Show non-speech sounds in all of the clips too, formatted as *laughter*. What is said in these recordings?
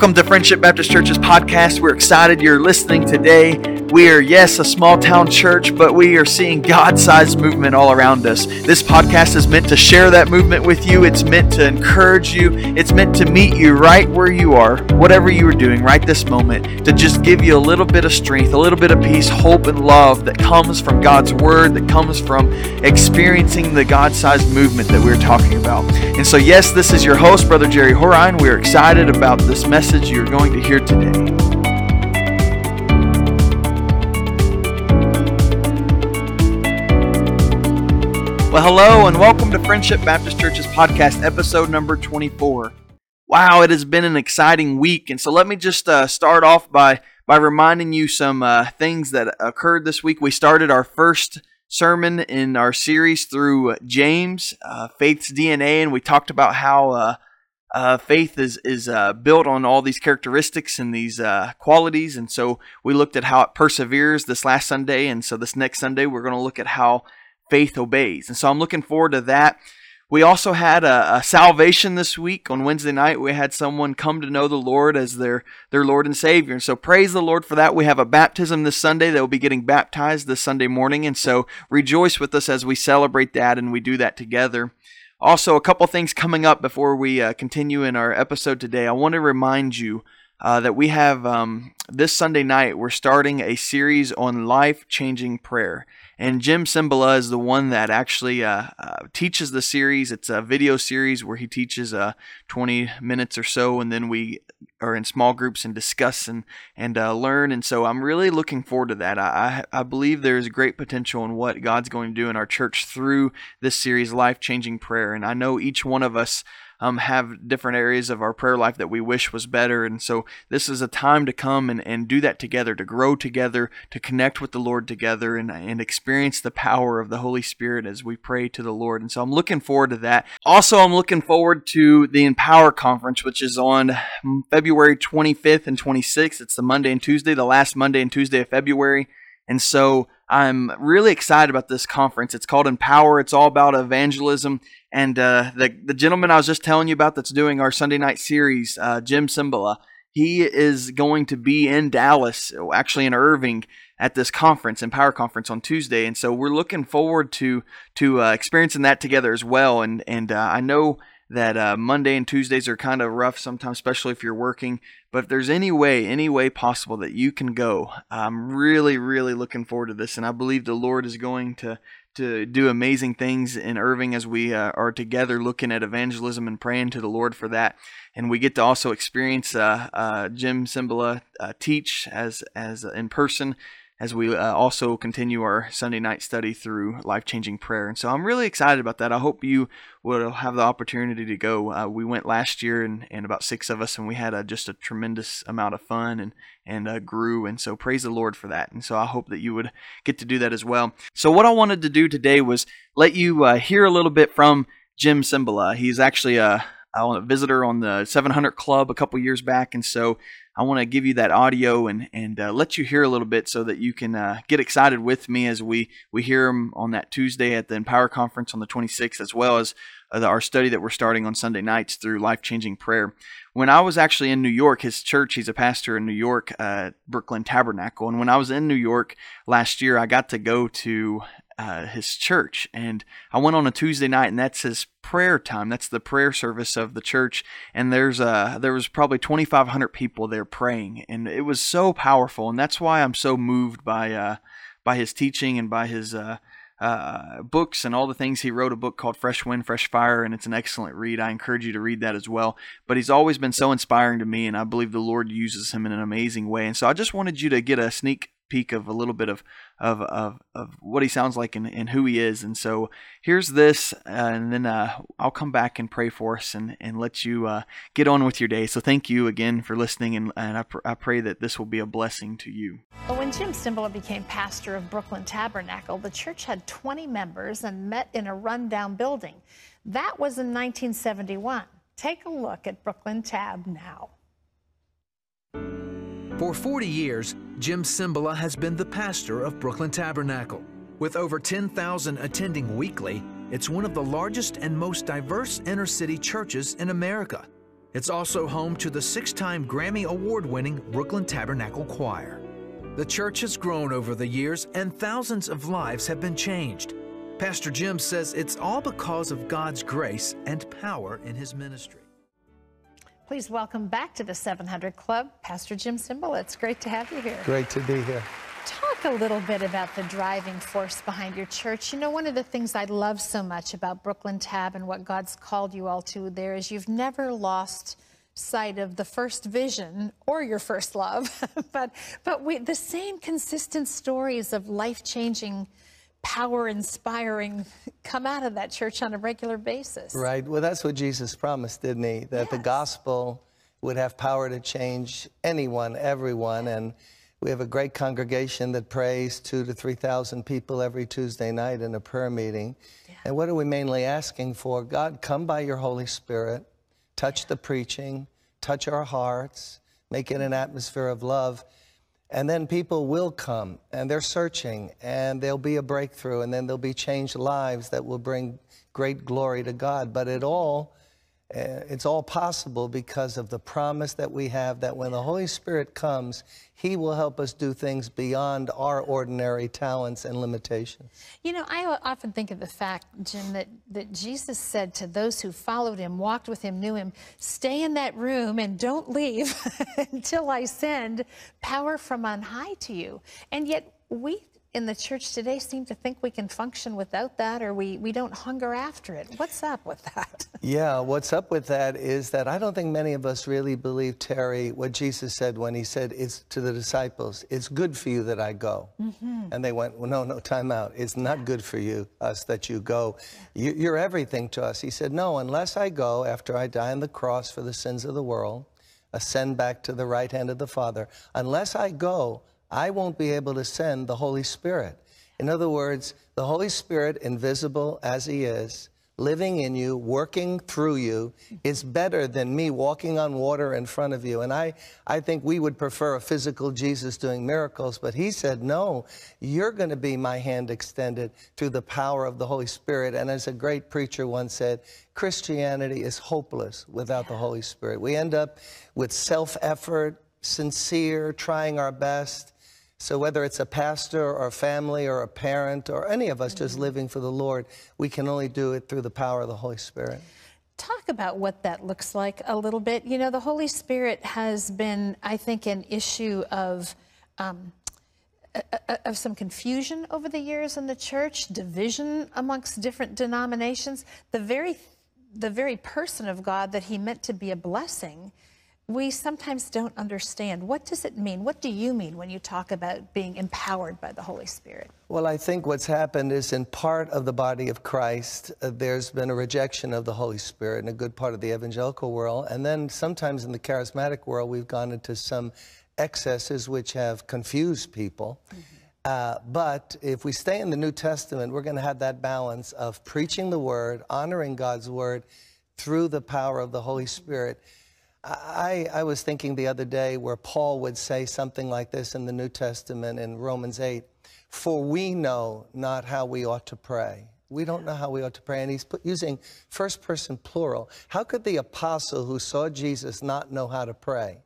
Welcome to Friendship Baptist Church's podcast. We're excited you're listening today. We are, yes, a small town church, but we are seeing God sized movement all around us. This podcast is meant to share that movement with you. It's meant to encourage you. It's meant to meet you right where you are, whatever you are doing right this moment, to just give you a little bit of strength, a little bit of peace, hope, and love that comes from God's Word, that comes from experiencing the God sized movement that we're talking about. And so, yes, this is your host, Brother Jerry Horine. We are excited about this message you're going to hear today. Well, hello and welcome to Friendship Baptist Church's podcast, episode number 24. Wow, it has been an exciting week, and so let me just uh, start off by by reminding you some uh, things that occurred this week. We started our first sermon in our series through James, uh, Faith's DNA, and we talked about how uh, uh, faith is is uh, built on all these characteristics and these qualities, and so we looked at how it perseveres this last Sunday, and so this next Sunday we're going to look at how faith obeys. And so I'm looking forward to that. We also had a, a, salvation this week on Wednesday night. We had someone come to know the Lord as their, their Lord and Savior. And so praise the Lord for that. We have a baptism this Sunday. They will be getting baptized this Sunday morning. And so rejoice with us as we celebrate that and we do that together. Also, a couple things coming up before we uh, continue in our episode today. I want to remind you uh, that we have um, this Sunday night, we're starting a series on life changing prayer. And Jim Cymbala is the one that actually uh, uh, teaches the series. It's a video series where he teaches uh, 20 minutes or so, and then we are in small groups and discuss and, and uh, learn. And so I'm really looking forward to that. I, I believe there's great potential in what God's going to do in our church through this series, Life Changing Prayer. And I know each one of us um, have different areas of our prayer life that we wish was better. And so this is a time to come and, and do that together, to grow together, to connect with the Lord together, and, and experience the power of the Holy Spirit as we pray to the Lord. And so I'm looking forward to that. Also, I'm looking forward to the Empower Conference, which is on February 25th and 26th. It's the Monday and Tuesday, the last Monday and Tuesday of February. And so I'm really excited about this conference. It's called Empower. It's all about evangelism. And uh, the the gentleman I was just telling you about that's doing our Sunday night series, uh, Jim Cymbala, he is going to be in Dallas, actually in Irving, at this conference, Empower Conference, on Tuesday. And so we're looking forward to to uh, experiencing that together as well. And and uh, I know that uh, Monday and Tuesdays are kind of rough sometimes, especially if you're working. But if there's any way, any way possible that you can go, I'm really, really looking forward to this, and I believe the Lord is going to to do amazing things in Irving as we uh, are together looking at evangelism and praying to the Lord for that. And we get to also experience uh, uh, Jim Cymbala uh, teach as as in person as we uh, also continue our Sunday night study through life changing prayer. And so I'm really excited about that. I hope you will have the opportunity to go. Uh, we went last year, and, and about six of us, and we had a, just a tremendous amount of fun and, and uh, grew. And so praise the Lord for that. And so I hope that you would get to do that as well. So, what I wanted to do today was let you uh, hear a little bit from Jim Cymbala. He's actually a, a visitor on the 700 Club a couple years back. And so I want to give you that audio and and uh, let you hear a little bit so that you can uh, get excited with me as we we hear him on that Tuesday at the Empower Conference on the 26th, as well as uh, the, our study that we're starting on Sunday nights through life changing prayer. When I was actually in New York, his church, he's a pastor in New York, uh, Brooklyn Tabernacle, and when I was in New York last year, I got to go to uh, his church. And I went on a Tuesday night, and that's his prayer time. That's the prayer service of the church. And there's uh, there was probably 2,500 people there praying, and it was so powerful. And that's why I'm so moved by uh, by his teaching and by his uh, uh, books and all the things. He wrote a book called Fresh Wind, Fresh Fire, and it's an excellent read. I encourage you to read that as well. But he's always been so inspiring to me, and I believe the Lord uses him in an amazing way. And so I just wanted you to get a sneak peek of a little bit of of of, of what he sounds like and, and who he is. And so here's this, uh, and then uh, I'll come back and pray for us and, and let you uh, get on with your day. So thank you again for listening, and, and I, pr- I pray that this will be a blessing to you. When Jim Cymbala became pastor of Brooklyn Tabernacle, the church had 20 members and met in a rundown building. That was in 1971. Take a look at Brooklyn Tab now. For 40 years, Jim Cymbala has been the pastor of Brooklyn Tabernacle. With over 10,000 attending weekly, it's one of the largest and most diverse inner city churches in America. It's also home to the six time Grammy Award winning Brooklyn Tabernacle Choir. The church has grown over the years and thousands of lives have been changed. Pastor Jim says it's all because of God's grace and power in his ministry. Please welcome back to the 700 Club, Pastor Jim Cymbala. It's great to have you here. Great to be here. Talk a little bit about the driving force behind your church. You know, one of the things I love so much about Brooklyn Tab and what God's called you all to there is you've never lost sight of the first vision or your first love, *laughs* but but we, the same consistent stories of life changing, power inspiring *laughs* come out of that church on a regular basis. Right. Well, that's what Jesus promised, didn't he? That yes. the gospel would have power to change anyone, everyone, and. We have a great congregation that prays two to 3,000 people every Tuesday night in a prayer meeting. Yeah. And what are we mainly asking for? God, come by your Holy Spirit, touch the preaching, touch our hearts, make it an atmosphere of love. And then people will come and they're searching and there'll be a breakthrough and then there'll be changed lives that will bring great glory to God. But it all Uh, it's all possible because of the promise that we have that when the Holy Spirit comes, He will help us do things beyond our ordinary talents and limitations. You know, I often think of the fact, Jim, that, that Jesus said to those who followed Him, walked with Him, knew Him, stay in that room and don't leave *laughs* until I send power from on high to you. And yet, we in the church today seem to think we can function without that or we, we don't hunger after it. What's up with that? *laughs* yeah, what's up with that is that I don't think many of us really believe, Terry, what Jesus said when he said it's to the disciples, it's good for you that I go. Mm-hmm. And they went, well, no, no, time out. It's not good for you, us, that you go. You, you're everything to us. He said, no, unless I go after I die on the cross for the sins of the world, ascend back to the right hand of the Father, unless I go, I won't be able to send the Holy Spirit. In other words, the Holy Spirit, invisible as He is, living in you, working through you, is better than me walking on water in front of you. And I, I think we would prefer a physical Jesus doing miracles, but He said, No, you're going to be my hand extended through the power of the Holy Spirit. And as a great preacher once said, Christianity is hopeless without the Holy Spirit. We end up with self effort, sincere, trying our best so whether it's a pastor or a family or a parent or any of us mm-hmm. just living for the Lord, we can only do it through the power of the Holy Spirit. Talk about what that looks like a little bit. You know, the Holy Spirit has been, I think, an issue of. Um, of some confusion over the years in the church, division amongst different denominations. The very, the very person of God that He meant to be a blessing we sometimes don't understand. What does it mean? What do you mean when you talk about being empowered by the Holy Spirit? Well, I think what's happened is in part of the body of Christ, uh, there's been a rejection of the Holy Spirit in a good part of the evangelical world. And then sometimes in the charismatic world, we've gone into some excesses which have confused people. Mm-hmm. Uh, but if we stay in the New Testament, we're going to have that balance of preaching the word, honoring God's word through the power of the Holy Spirit. I, I, was thinking the other day where Paul would say something like this in the New Testament in Romans 8 For we know not how we ought to pray. We don't know how we ought to pray. And he's put, using first person plural. How could the apostle who saw Jesus not know how to pray?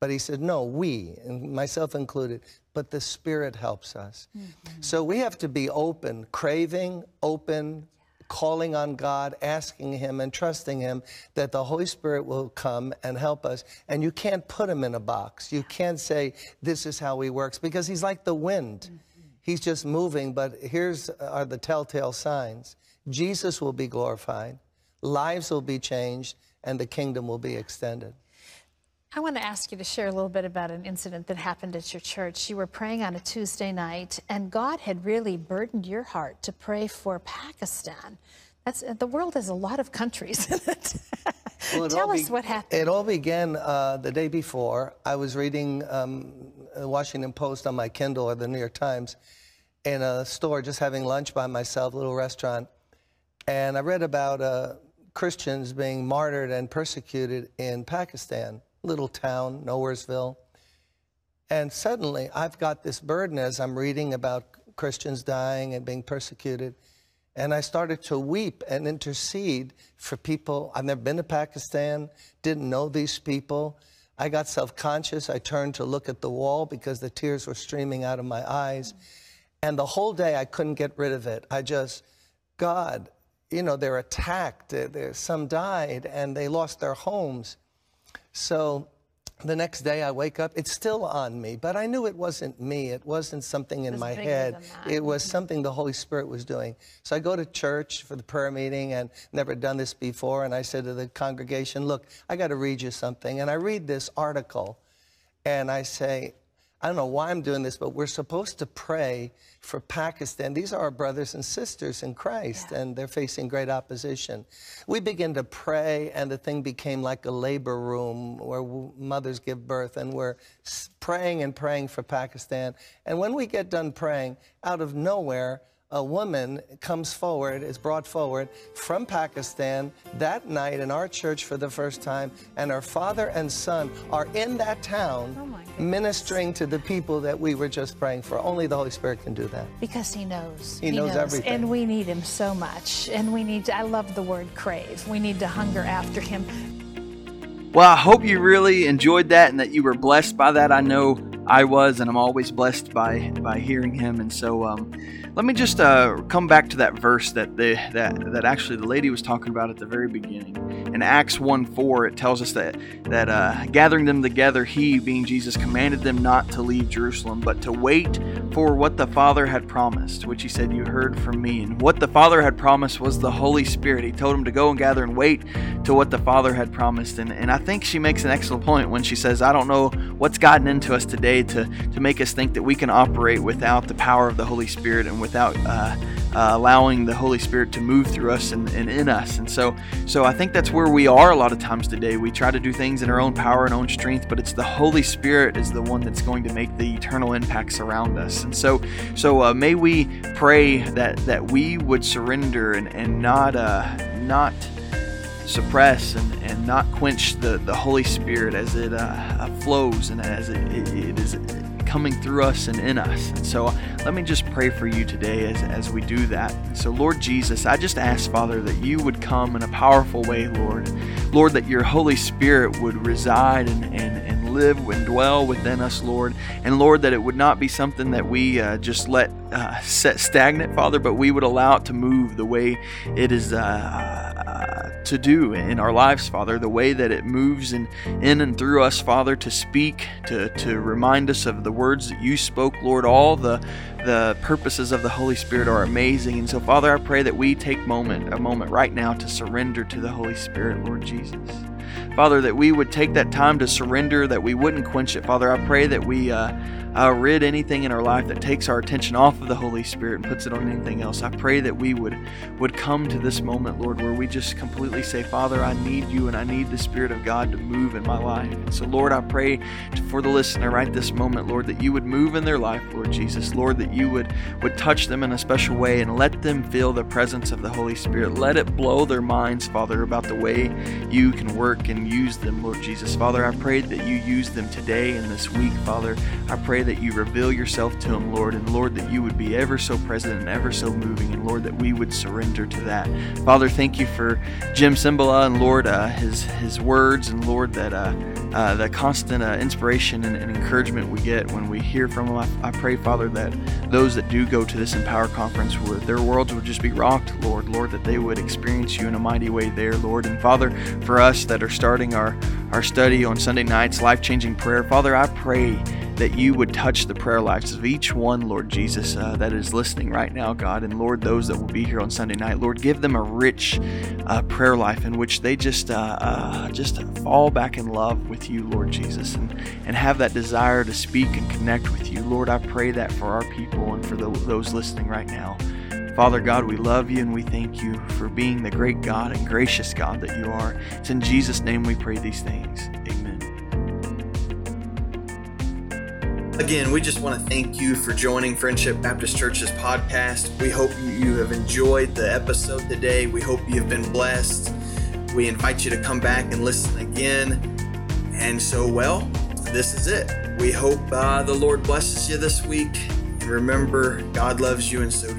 But he said, No, we, and myself included, but the Spirit helps us. Mm-hmm. So we have to be open, craving, open, calling on God, asking Him, and trusting Him that the Holy Spirit will come and help us. And you can't put Him in a box. You can't say, this is how He works, because He's like the wind. He's just moving, but here's uh, are the telltale signs. Jesus will be glorified, lives will be changed, and the kingdom will be extended. I want to ask you to share a little bit about an incident that happened at your church. You were praying on a Tuesday night, and God had really burdened your heart to pray for Pakistan. That's, the world has a lot of countries *laughs* in it. Well, it Tell us what happened. It all began uh, the day before. I was reading um, the Washington Post on my Kindle or the New York Times in a store, just having lunch by myself, a little restaurant. And I read about uh, Christians being martyred and persecuted in Pakistan little town, Nowheresville. And suddenly I've got this burden as I'm reading about Christians dying and being persecuted. And I started to weep and intercede for people. I've never been to Pakistan, didn't know these people. I got self conscious. I turned to look at the wall because the tears were streaming out of my eyes. And the whole day I couldn't get rid of it. I just, God, you know, they're attacked. They're, some died and they lost their homes. So the next day I wake up, it's still on me, but I knew it wasn't me. It wasn't something in my head. It was mm-hmm. something the Holy Spirit was doing. So I go to church for the prayer meeting and never done this before. And I said to the congregation, Look, I got to read you something. And I read this article and I say, I don't know why I'm doing this, but we're supposed to pray for Pakistan. These are our brothers and sisters in Christ, yeah. and they're facing great opposition. We begin to pray, and the thing became like a labor room where mothers give birth, and we're praying and praying for Pakistan. And when we get done praying, out of nowhere, a woman comes forward, is brought forward from Pakistan that night in our church for the first time, and her father and son are in that town oh ministering to the people that we were just praying for. Only the Holy Spirit can do that. Because He knows. He, he knows, knows, everything. And we need Him so much. And we need to, I love the word crave. We need to hunger after Him. Well, I hope you really enjoyed that and that you were blessed by that. I know I was, and I'm always blessed by by hearing him. And so, um, let me just uh, come back to that verse that the that that actually the lady was talking about at the very beginning. In Acts 1 4, it tells us that that uh, gathering them together, he, being Jesus, commanded them not to leave Jerusalem, but to wait for what the Father had promised, which he said, You heard from me. And what the Father had promised was the Holy Spirit. He told him to go and gather and wait to what the Father had promised. And, and I think she makes an excellent point when she says, I don't know what's gotten into us today to, to make us think that we can operate without the power of the Holy Spirit and without uh, uh, allowing the Holy Spirit to move through us and, and, in us. And so, so I think that's where we are a lot of times today. We try to do things in our own power and own strength, but it's the Holy Spirit is the one that's going to make the eternal impacts around us. And so, so uh, may we pray that that we would surrender and, and not uh, not suppress and, and not quench the, the Holy Spirit as it uh, flows and as it, it, it is coming through us and in us. And so let me just pray for you today as, as we do that. So, Lord Jesus, I just ask, Father, that you would come in a powerful way, Lord. Lord, that your Holy Spirit would reside and, and, and live and dwell within us, Lord. And Lord, that it would not be something that we uh, just let uh, set stagnant, Father, but we would allow it to move the way it is. Uh, to do in our lives, Father, the way that it moves in, in and through us, Father, to speak, to, to remind us of the words that you spoke, Lord. All the the purposes of the Holy Spirit are amazing. And so, Father, I pray that we take moment, a moment right now to surrender to the Holy Spirit, Lord Jesus. Father, that we would take that time to surrender, that we wouldn't quench it. Father, I pray that we uh, uh, rid anything in our life that takes our attention off of the Holy Spirit and puts it on anything else. I pray that we would would come to this moment, Lord, where we just completely say, Father, I need you and I need the Spirit of God to move in my life. And so, Lord, I pray for the listener right this moment, Lord, that you would move in their life, Lord Jesus, Lord, that you would would touch them in a special way and let them feel the presence of the Holy Spirit. Let it blow their minds, Father, about the way you can work and use them, Lord Jesus. Father, I pray that you use them today and this week, Father. I pray that you reveal yourself to them, Lord, and Lord, that you would be ever so present and ever so moving, and Lord, that we would surrender to that. Father, thank you for Jim Cymbala and Lord, uh, his his words, and Lord, that uh, uh, the constant uh, inspiration and, and, encouragement we get when we hear from him. I, I, pray, Father, that those that do go to this Empower conference, would, their worlds would just be rocked, Lord, Lord, that they would experience you in a mighty way there, Lord, and Father, for us that are starting our our study on Sunday nights, life changing prayer, Father, I pray that you would touch the prayer lives of each one, Lord Jesus, uh, that is listening right now, God. And Lord, those that will be here on Sunday night, Lord, give them a rich uh, prayer life in which they just uh, uh just fall back in love with you, Lord Jesus, and, and have that desire to speak and connect with you. Lord, I pray that for our people and for the, those listening right now. Father God, we love you and we thank you for being the great God and gracious God that you are. It's in Jesus' name we pray these things. Amen. Again, we just want to thank you for joining Friendship Baptist Church's podcast. We hope you have enjoyed the episode today. We hope you have been blessed. We invite you to come back and listen again. And so, well, this is it. We hope uh, the Lord blesses you this week. And remember, God loves you, and so